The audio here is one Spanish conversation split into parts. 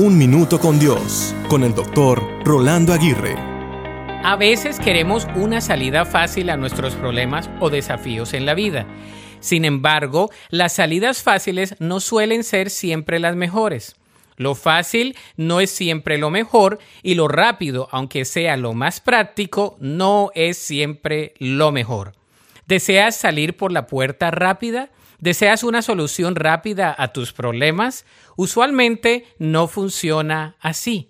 Un Minuto con Dios, con el doctor Rolando Aguirre. A veces queremos una salida fácil a nuestros problemas o desafíos en la vida. Sin embargo, las salidas fáciles no suelen ser siempre las mejores. Lo fácil no es siempre lo mejor y lo rápido, aunque sea lo más práctico, no es siempre lo mejor. ¿Deseas salir por la puerta rápida? ¿Deseas una solución rápida a tus problemas? Usualmente no funciona así.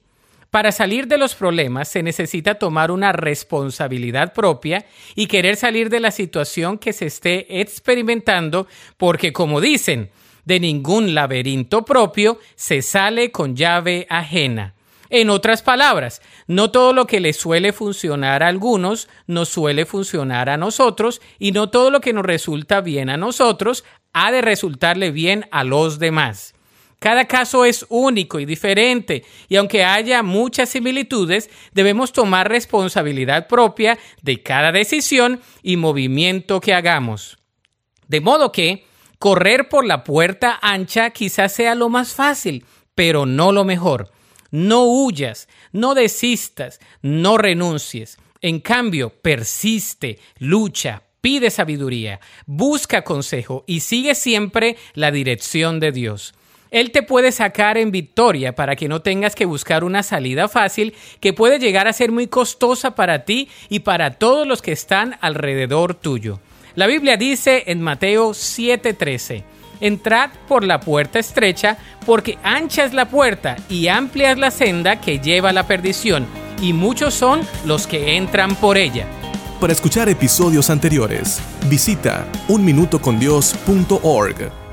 Para salir de los problemas se necesita tomar una responsabilidad propia y querer salir de la situación que se esté experimentando porque, como dicen, de ningún laberinto propio se sale con llave ajena. En otras palabras, no todo lo que le suele funcionar a algunos nos suele funcionar a nosotros y no todo lo que nos resulta bien a nosotros ha de resultarle bien a los demás. Cada caso es único y diferente, y aunque haya muchas similitudes, debemos tomar responsabilidad propia de cada decisión y movimiento que hagamos. De modo que correr por la puerta ancha quizás sea lo más fácil, pero no lo mejor. No huyas, no desistas, no renuncies. En cambio, persiste, lucha, pide sabiduría, busca consejo y sigue siempre la dirección de Dios. Él te puede sacar en victoria para que no tengas que buscar una salida fácil que puede llegar a ser muy costosa para ti y para todos los que están alrededor tuyo. La Biblia dice en Mateo 7:13, Entrad por la puerta estrecha, porque ancha es la puerta y amplia es la senda que lleva a la perdición, y muchos son los que entran por ella. Para escuchar episodios anteriores, visita unminutocondios.org.